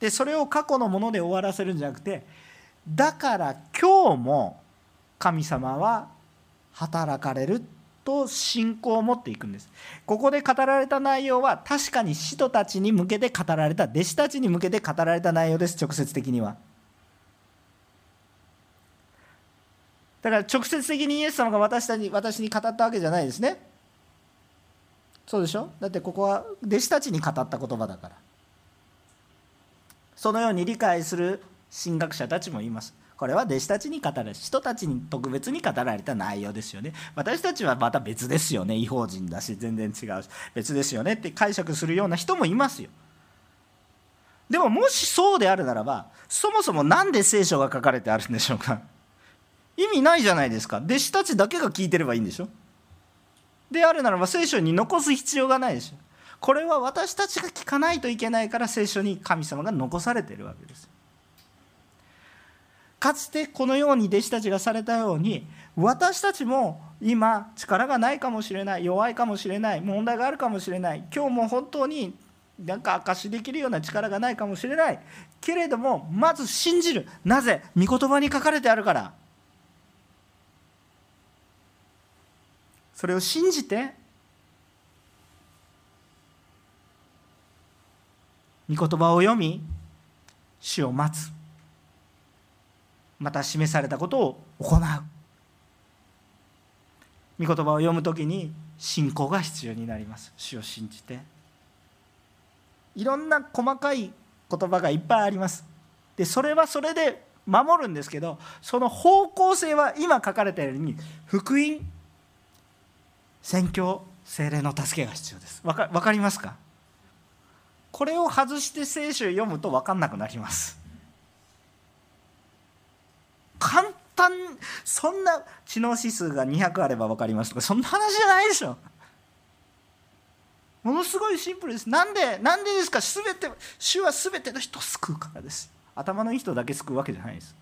でそれを過去のもので終わらせるんじゃなくてだから今日も神様は働かれる。と信仰を持っていくんです。ここで語られた内容は確かに使徒たちに向けて語られた弟子たちに向けて語られた内容です直接的には。だから直接的にイエス様が私たち私に語ったわけじゃないですね。そうでしょ？だってここは弟子たちに語った言葉だから。そのように理解する神学者たちもいます。これは弟子たちに語られ人たちに特別に語られた内容ですよね。私たちはまた別ですよね。違法人だし全然違うし。別ですよね。って解釈するような人もいますよ。でももしそうであるならばそもそも何で聖書が書かれてあるんでしょうか。意味ないじゃないですか。弟子たちだけが聞いてればいいんでしょ。であるならば聖書に残す必要がないでしょ。これは私たちが聞かないといけないから聖書に神様が残されてるわけですかつてこのように弟子たちがされたように私たちも今力がないかもしれない弱いかもしれない問題があるかもしれない今日も本当になんか証しできるような力がないかもしれないけれどもまず信じる。なぜ？御言葉に書かれてあるから。それを信じて御言葉を読み主を待つ。また示されたことを行う。御言葉を読む時に信仰が必要になります。主を信じて。いろんな細かい言葉がいっぱいあります。でそれはそれで守るんですけどその方向性は今書かれたように福音宣教精霊の助けが必要です。わか分かりますか？これを外して聖書を読むと分かんなくなります。簡単そんな知能指数が200あれば分かりますとかそんな話じゃないでしょ。ものすごいシンプルです。なんでなんでですか？全て主は全ての人を救うからです。頭のいい人だけ救うわけじゃないです。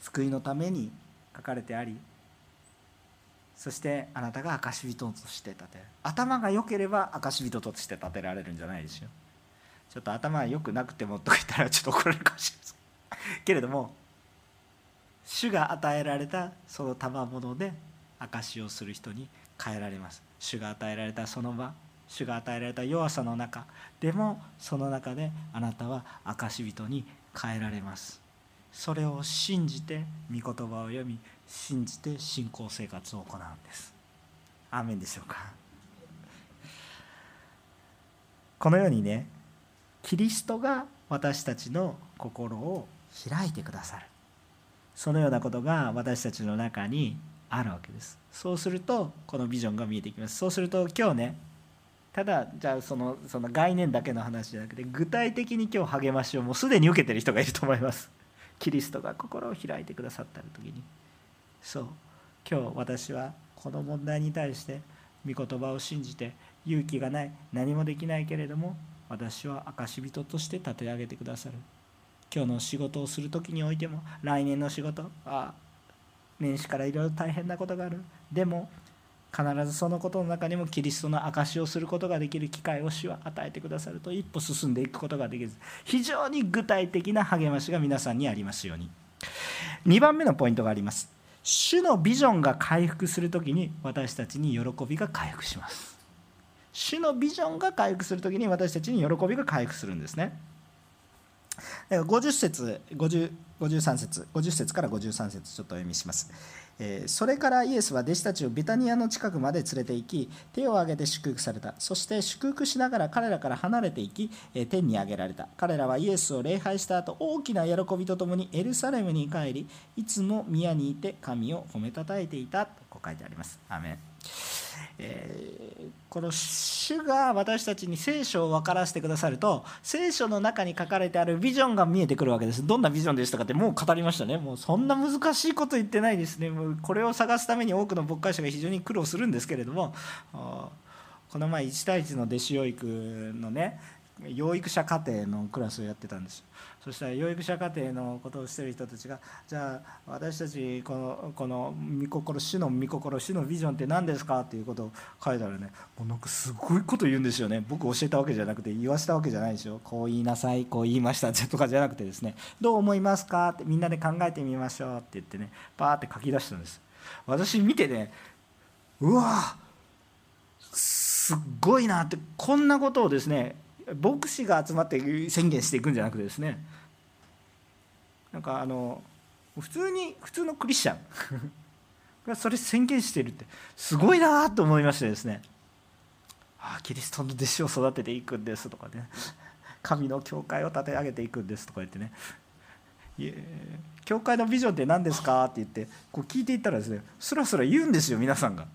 救いのために書かれてありそしてあなたが証人として立てる。頭が良ければ証人として立てられるんじゃないですよ。ちょっと頭良くなくてもとか言ったらちょっと怒られるかもしれません。けれども主が与えられたその賜物で証しをする人に変えられます。主が与えられたその場主が与えられた弱さの中でもその中であなたは証人に変えられます。それを信じて御言葉を読み信じて信仰生活を行うんです。アーメンでしょうか。このようにねキリストが私たちの心を開いてくださる。そのようなことが私たちの中にあるわけです。そうするとこのビジョンが見えてきます。そうすると今日ねただじゃあそのその概念だけの話じゃなくて具体的に今日励ましをもうすでに受けてる人がいると思います。キリストが心を開いてくださった時に。そう今日私はこの問題に対して御言葉を信じて勇気がない何もできないけれども私は証人として立て上げてくださる。今日の仕事をする時においても来年の仕事あ年始からいろいろ大変なことがある。でも必ずそのことの中にもキリストの証をすることができる機会を主は与えてくださると。一歩進んでいくことができる非常に具体的な励ましが皆さんにありますように。2番目のポイントがあります。主のビジョンが回復する時に私たちに喜びが回復します。主のビジョンが回復する時に私たちに喜びが回復するんですね。50節50 53節50節から53節ちょっとお読みします。それからイエスは弟子たちをベタニアの近くまで連れて行き手を挙げて祝福された。そして祝福しながら彼らから離れていき天に上げられた。彼らはイエスを礼拝した後大きな喜びとともにエルサレムに帰りいつも宮にいて神を褒めたたえていたとこう書いてあります。アメン。えー、この主が私たちに聖書を分からせてくださると聖書の中に書かれてあるビジョンが見えてくるわけです。どんなビジョンでしたかってもう語りましたね。もうそんな難しいこと言ってないですね。もうこれを探すために多くの牧会者が非常に苦労するんですけれどもこの前1対1の弟子養育のね養育者課程のクラスをやってたんです。そしたら養育者課程のことをしてる人たちがじゃあ私たちこのこの御心主の御心主のビジョンって何ですかっていうことを書いたらねもうなんかすごいこと言うんですよね。僕教えたわけじゃなくて言わせたわけじゃないですよこう言いなさいこう言いましたとかじゃなくてですね。どう思いますかってみんなで考えてみましょうって言ってねバーって書き出したんです。私見てねうわすっごいなってこんなことをですね牧師が集まって宣言していくんじゃなくてですね。なんかあの普通に普通のクリスチャン。が それ宣言してるってすごいなと思いましてですね。ああキリストの弟子を育てていくんですとかね。神の教会を立て上げていくんですとか言ってね。教会のビジョンって何ですかって言ってこう聞いていったらですねスラスラ言うんですよ皆さんが。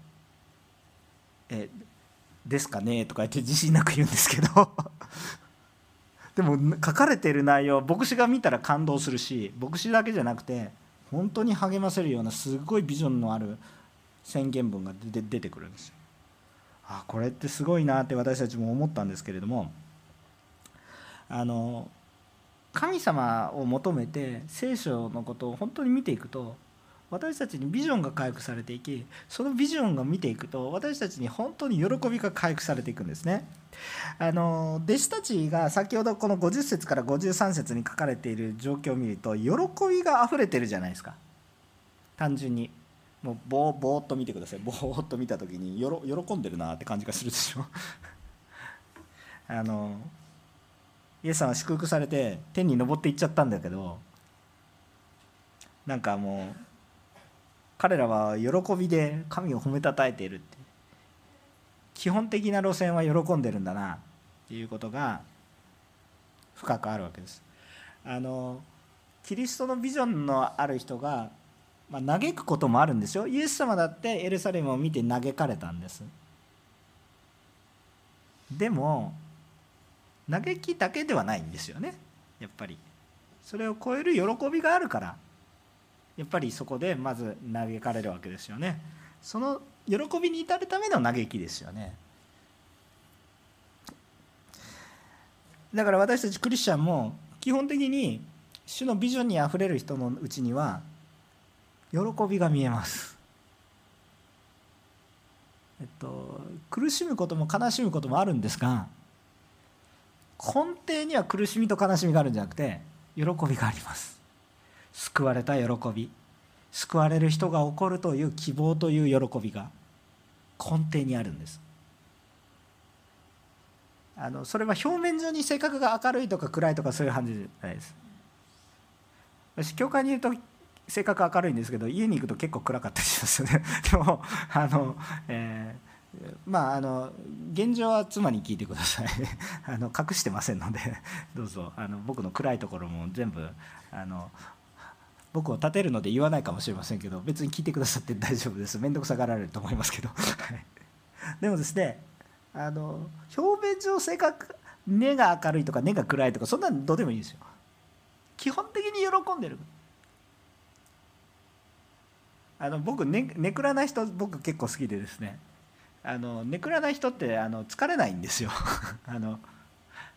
えですかねとか言って自信なく言うんですけど。でも書かれてる内容牧師が見たら感動するし牧師だけじゃなくて本当に励ませるようなすごいビジョンのある宣言文が出てくるんですよ。あこれってすごいなって私たちも思ったんですけれどもあの神様を求めて聖書のことを本当に見ていくと私たちにビジョンが回復されていきそのビジョンを見ていくと私たちに本当に喜びが回復されていくんですね。あの弟子たちが先ほどこの50節から53節に書かれている状況を見ると喜びがあふれてるじゃないですか。単純に。もうぼーぼーっと見てください。ぼーっと見た時によろ喜んでるなって感じがするでしょ。あのイエスさんは祝福されて天に昇っていっちゃったんだけどなんかもう彼らは喜びで神を褒めたたえているって基本的な路線は喜んでるんだなっていうことが深くあるわけです。あのキリストのビジョンのある人が、まあ、嘆くこともあるんですよ。イエス様だってエルサレムを見て嘆かれたんです。でも嘆きだけではないんですよね。やっぱり。それを超える喜びがあるから。やっぱりそこでまず嘆かれるわけですよね。その喜びに至るための嘆きですよね。だから私たちクリスチャンも基本的に主のビジョンにあふれる人のうちには喜びが見えます。えっと苦しむことも悲しむこともあるんですが根底には苦しみと悲しみがあるんじゃなくて喜びがあります。救われた喜び救われる人が起こるという希望という喜びが根底にあるんです。あのそれは表面上に性格が明るいとか暗いとかそういう感じじゃないです。私教会にいると性格明るいんですけど家に行くと結構暗かったりしますよね。でもあの、えまああの現状は妻に聞いてください。あの隠してませんのでどうぞ。あの僕の暗いところも全部あの僕を立てるので言わないかもしれませんけど別に聞いてくださって大丈夫です。面倒くさがられると思いますけど。でもですねあの表面上性格根が明るいとか根が暗いとかそんなのどうでもいいですよ。基本的に喜んでる。あの僕ねネクラな人僕結構好きでですね。あのネクラない人ってあの疲れないんですよ。あの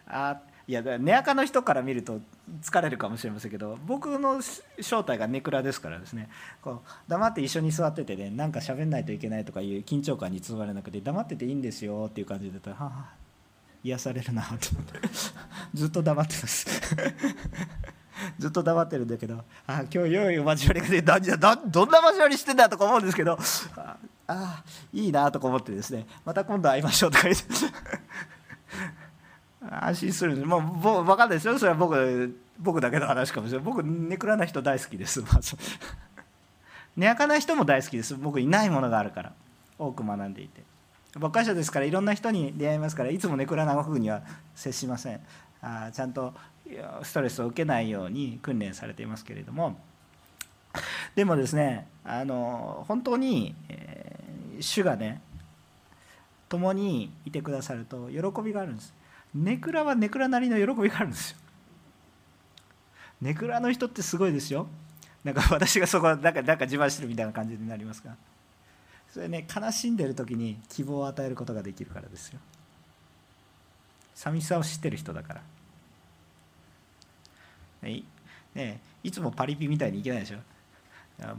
あいや根垢の人から見ると疲れるかもしれませんけど僕の正体がネクラですからですね。こう黙って一緒に座っててねなんか喋んないといけないとかいう緊張感に包まれなくて黙ってていいんですよっていう感じではあ癒されるなと思って。ずっと黙ってます。ずっと黙ってるんだけどあ今日良い交わりがでどんな交わりしてんだとか思うんですけどああいいなとか思ってですねまた今度会いましょうとか言って。安心する。もう分かんないですよ。それは僕僕だけの話かもしれない。僕ネクラな人大好きです。まず根垢な人も大好きです。僕いないものがあるから。多く学んでいて。牧会者ですからいろんな人に出会いますからいつもネクラなふには接しません。あちゃんとストレスを受けないように訓練されていますけれども。でもですねあの本当に、えー、主がね共にいてくださると喜びがあるんです。ネクラはネクラなりの喜びがあるんですよ。ネクラの人ってすごいですよ。なんか私がそこなんかなんか自慢してるみたいな感じになりますがそれね悲しんでる時に希望を与えることができるからですよ。寂しさを知ってる人だから。ねねいつもパリピみたいにいけないでしょ。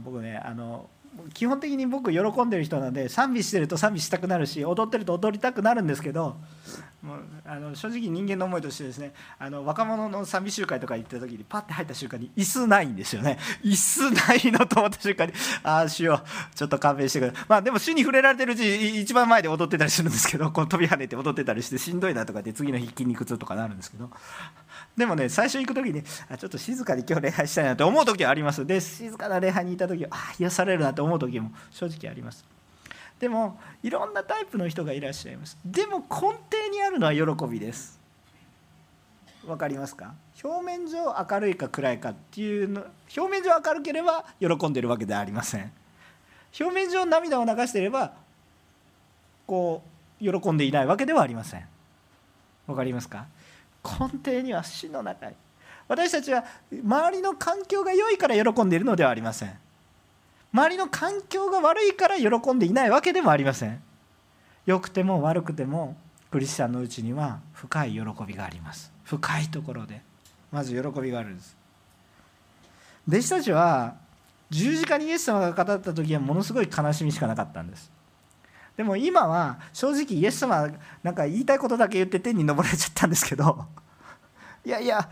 僕ねあの基本的に僕喜んでる人なんで賛美してると賛美したくなるし踊ってると踊りたくなるんですけどもうあの正直人間の思いとしてですねあの若者の賛美集会とか行った時にパッて入った瞬間に椅子ないんですよね。椅子ないのと思った瞬間にああしようちょっと勘弁してくれまあでも主に触れられてるうち一番前で踊ってたりするんですけどこう飛び跳ねて踊ってたりしてしんどいなとかって次の日筋肉痛とかなるんですけど。でもね最初行く時にあちょっと静かに今日礼拝したいなって思う時はあります。で静かな礼拝にいた時はあ癒されるなって思う時も正直あります。でもいろんなタイプの人がいらっしゃいます。でも根底にあるのは喜びです。わかりますか？表面上明るいか暗いかっていうの表面上明るければ喜んでるわけではありません。表面上涙を流していればこう喜んでいないわけではありません。わかりますか？根底には死の中に。私たちは周りの環境が良いから喜んでいるのではありません。周りの環境が悪いから喜んでいないわけでもありません。良くても悪くてもクリスチャンのうちには深い喜びがあります。深いところでまず喜びがあるんです。弟子たちは十字架にイエス様が語った時はものすごい悲しみしかなかったんです。でも今は正直イエス様なんか言いたいことだけ言って天に昇られちゃったんですけどいやいや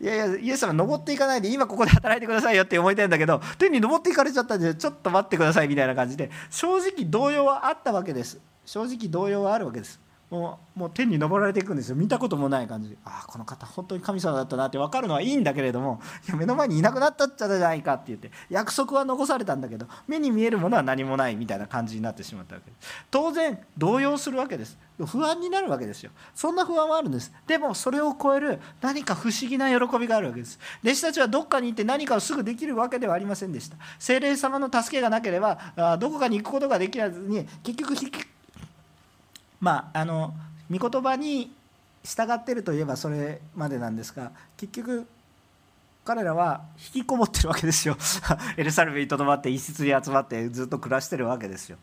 いやいやイエス様登っていかないで今ここで働いてくださいよって思いたいんだけど天に登っていかれちゃったんでちょっと待ってくださいみたいな感じで正直動揺はあったわけです。正直動揺はあるわけです。もうもう天に昇られていくんですよ。見たこともない感じ。ああこの方本当に神様だったなって分かるのはいいんだけれどもいや目の前にいなくなったっちゃじゃないかって言って約束は残されたんだけど目に見えるものは何もないみたいな感じになってしまったわけです。当然動揺するわけです。不安になるわけですよ。そんな不安はあるんです。でもそれを超える何か不思議な喜びがあるわけです。弟子たちはどっかに行って何かをすぐできるわけではありませんでした。精霊様の助けがなければどこかに行くことができずに結局まああの御言葉に従ってるといえばそれまでなんですが結局彼らは引きこもってるわけですよ。エルサレムにとどまって一室に集まってずっと暮らしてるわけですよ。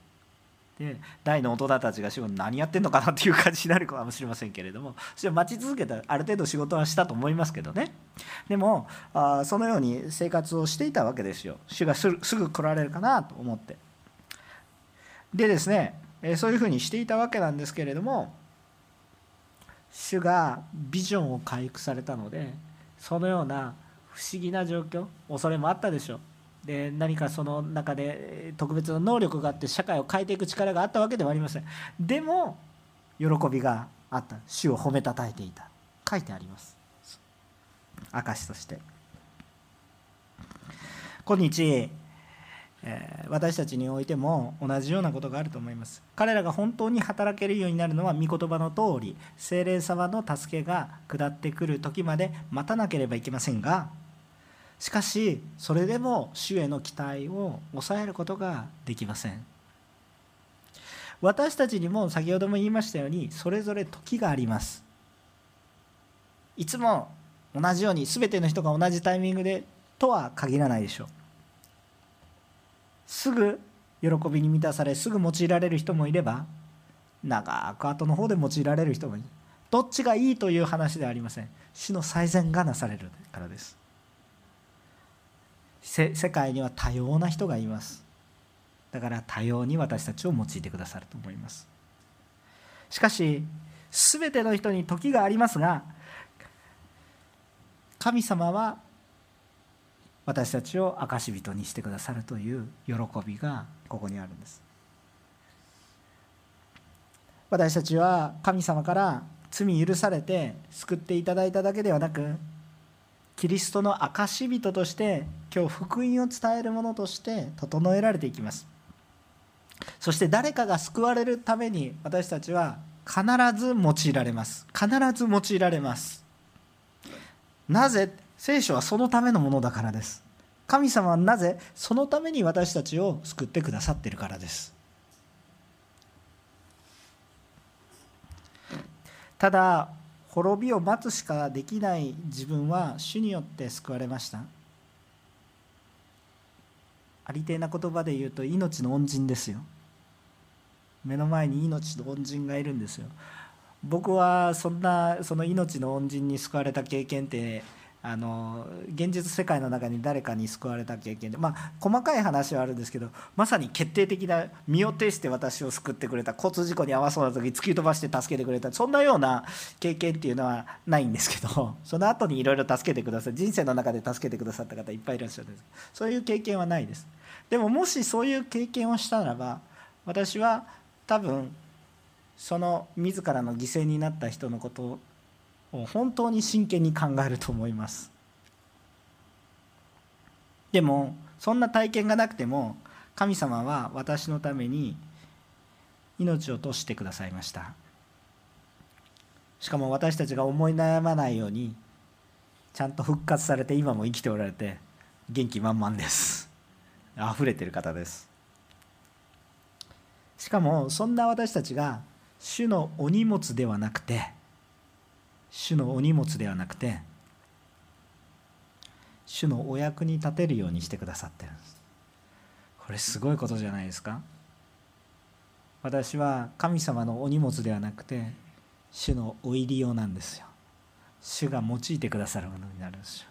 で大の大人たちが仕事何やってんのかなっていう感じになるかもしれませんけれども。それ待ち続けたある程度仕事はしたと思いますけどね。でもあそのように生活をしていたわけですよ。主がすぐ来られるかなと思って。でですねえそういうふうにしていたわけなんですけれども主がビジョンを回復されたのでそのような不思議な状況恐れもあったでしょう。で何かその中で特別な能力があって社会を変えていく力があったわけではありません。でも喜びがあった。主を褒めたたえていた。書いてあります。証として。今日え私たちにおいても同じようなことがあると思います。彼らが本当に働けるようになるのは御言葉の通り精霊様の助けが下ってくる時まで待たなければいけませんがしかしそれでも主への期待を抑えることができません。私たちにも先ほども言いましたようにそれぞれ時があります。いつも同じように全ての人が同じタイミングでとは限らないでしょう。すぐ喜びに満たされすぐ用いられる人もいれば長く後の方で用いられる人もいる。どっちがいいという話ではありません。死の最善がなされるからです。世界には多様な人がいます。だから多様に私たちを用いてくださると思います。しかし全ての人に時がありますが神様は私たちを証人にしてくださるという喜びがここにあるんです。私たちは神様から罪許されて救っていただいただけではなくキリストの証人として今日福音を伝えるものとして整えられていきます。そして誰かが救われるために私たちは必ず用いられます。必ず用いられます。なぜ聖書はそのためのものだからです。神様はなぜそのために私たちを救ってくださっているからです。ただ滅びを待つしかできない自分は主によって救われました。ありていな言葉で言うと命の恩人ですよ。目の前に命の恩人がいるんですよ。僕はそんなその命の恩人に救われた経験ってあの現実世界の中に誰かに救われた経験でまあ細かい話はあるんですけどまさに決定的な身を挺して私を救ってくれた交通事故に遭わそうな時突き飛ばして助けてくれたそんなような経験っていうのはないんですけど その後にいろいろ助けてください人生の中で助けてくださった方いっぱいいらっしゃるんです。そういう経験はないです。でももしそういう経験をしたならば私は多分その自らの犠牲になった人のことを本当に真剣に考えると思います。でもそんな体験がなくても神様は私のために命を落としてくださいました。しかも私たちが思い悩まないようにちゃんと復活されて今も生きておられて元気満々です。溢れてる方です。しかもそんな私たちが主のお荷物ではなくて主のお荷物ではなくて主のお役に立てるようにしてくださってるんです。これすごいことじゃないですか。私は神様のお荷物ではなくて主のお入り用なんですよ。主が用いてくださるものになるんですよ。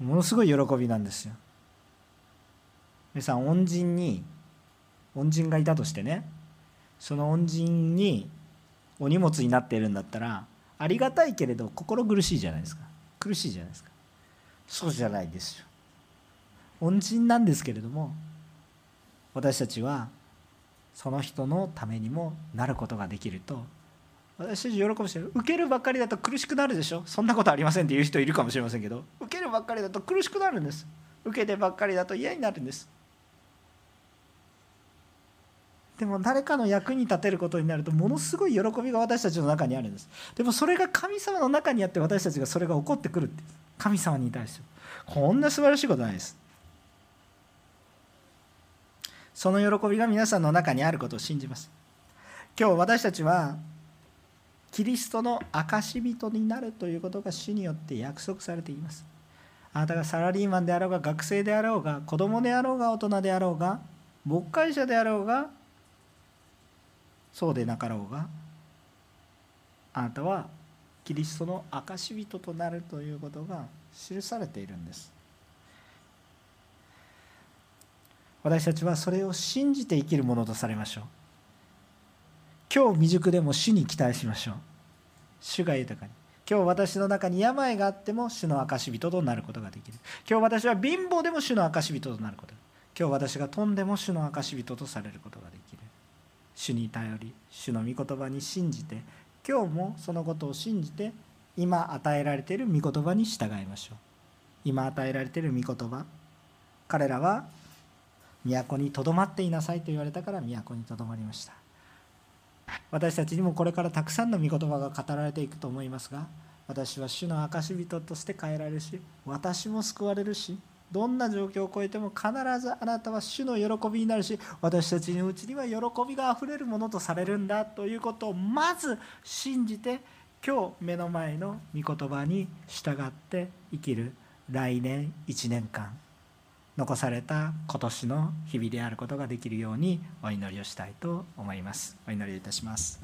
ものすごい喜びなんですよ。皆さん恩人に恩人がいたとしてねその恩人にお荷物になっているんだったらありがたいけれど心苦しいじゃないですか。苦しいじゃないですか。そうじゃないですよ。恩人なんですけれども私たちはその人のためにもなることができると私たち喜ぶし受けるばっかりだと苦しくなるでしょ。そんなことありませんっていう人いるかもしれませんけど受けるばっかりだと苦しくなるんです。受けてばっかりだと嫌になるんですでも誰かの役に立てることになるとものすごい喜びが私たちの中にあるんです。でもそれが神様の中にあって私たちがそれが起こってくるって神様に対して。こんな素晴らしいことないです。その喜びが皆さんの中にあることを信じます。今日私たちはキリストの証人になるということが主によって約束されています。あなたがサラリーマンであろうが学生であろうが子供であろうが大人であろうが牧会者であろうがそうでなかろうがあなたはキリストの証人となるということが記されているんです。私たちはそれを信じて生きるものとされましょう。今日未熟でも主に期待しましょう。主が豊かに。今日私の中に病があっても主の証人となることができる。今日私は貧乏でも主の証人となること。今日私が飛んでも主の証人とされることができる。主に頼り主の御言葉に信じて今日もそのことを信じて今与えられている御言葉に従いましょう。今与えられている御言葉彼らは都にとどまっていなさいと言われたから都にとどまりました。私たちにもこれからたくさんの御言葉が語られていくと思いますが私は主の証人として変えられるし私も救われるしどんな状況を超えても必ずあなたは主の喜びになるし私たちのうちには喜びがあふれるものとされるんだということをまず信じて今日目の前の御言葉に従って生きる来年1年間残された今年の日々であることができるようにお祈りをしたいと思います。お祈りいたします。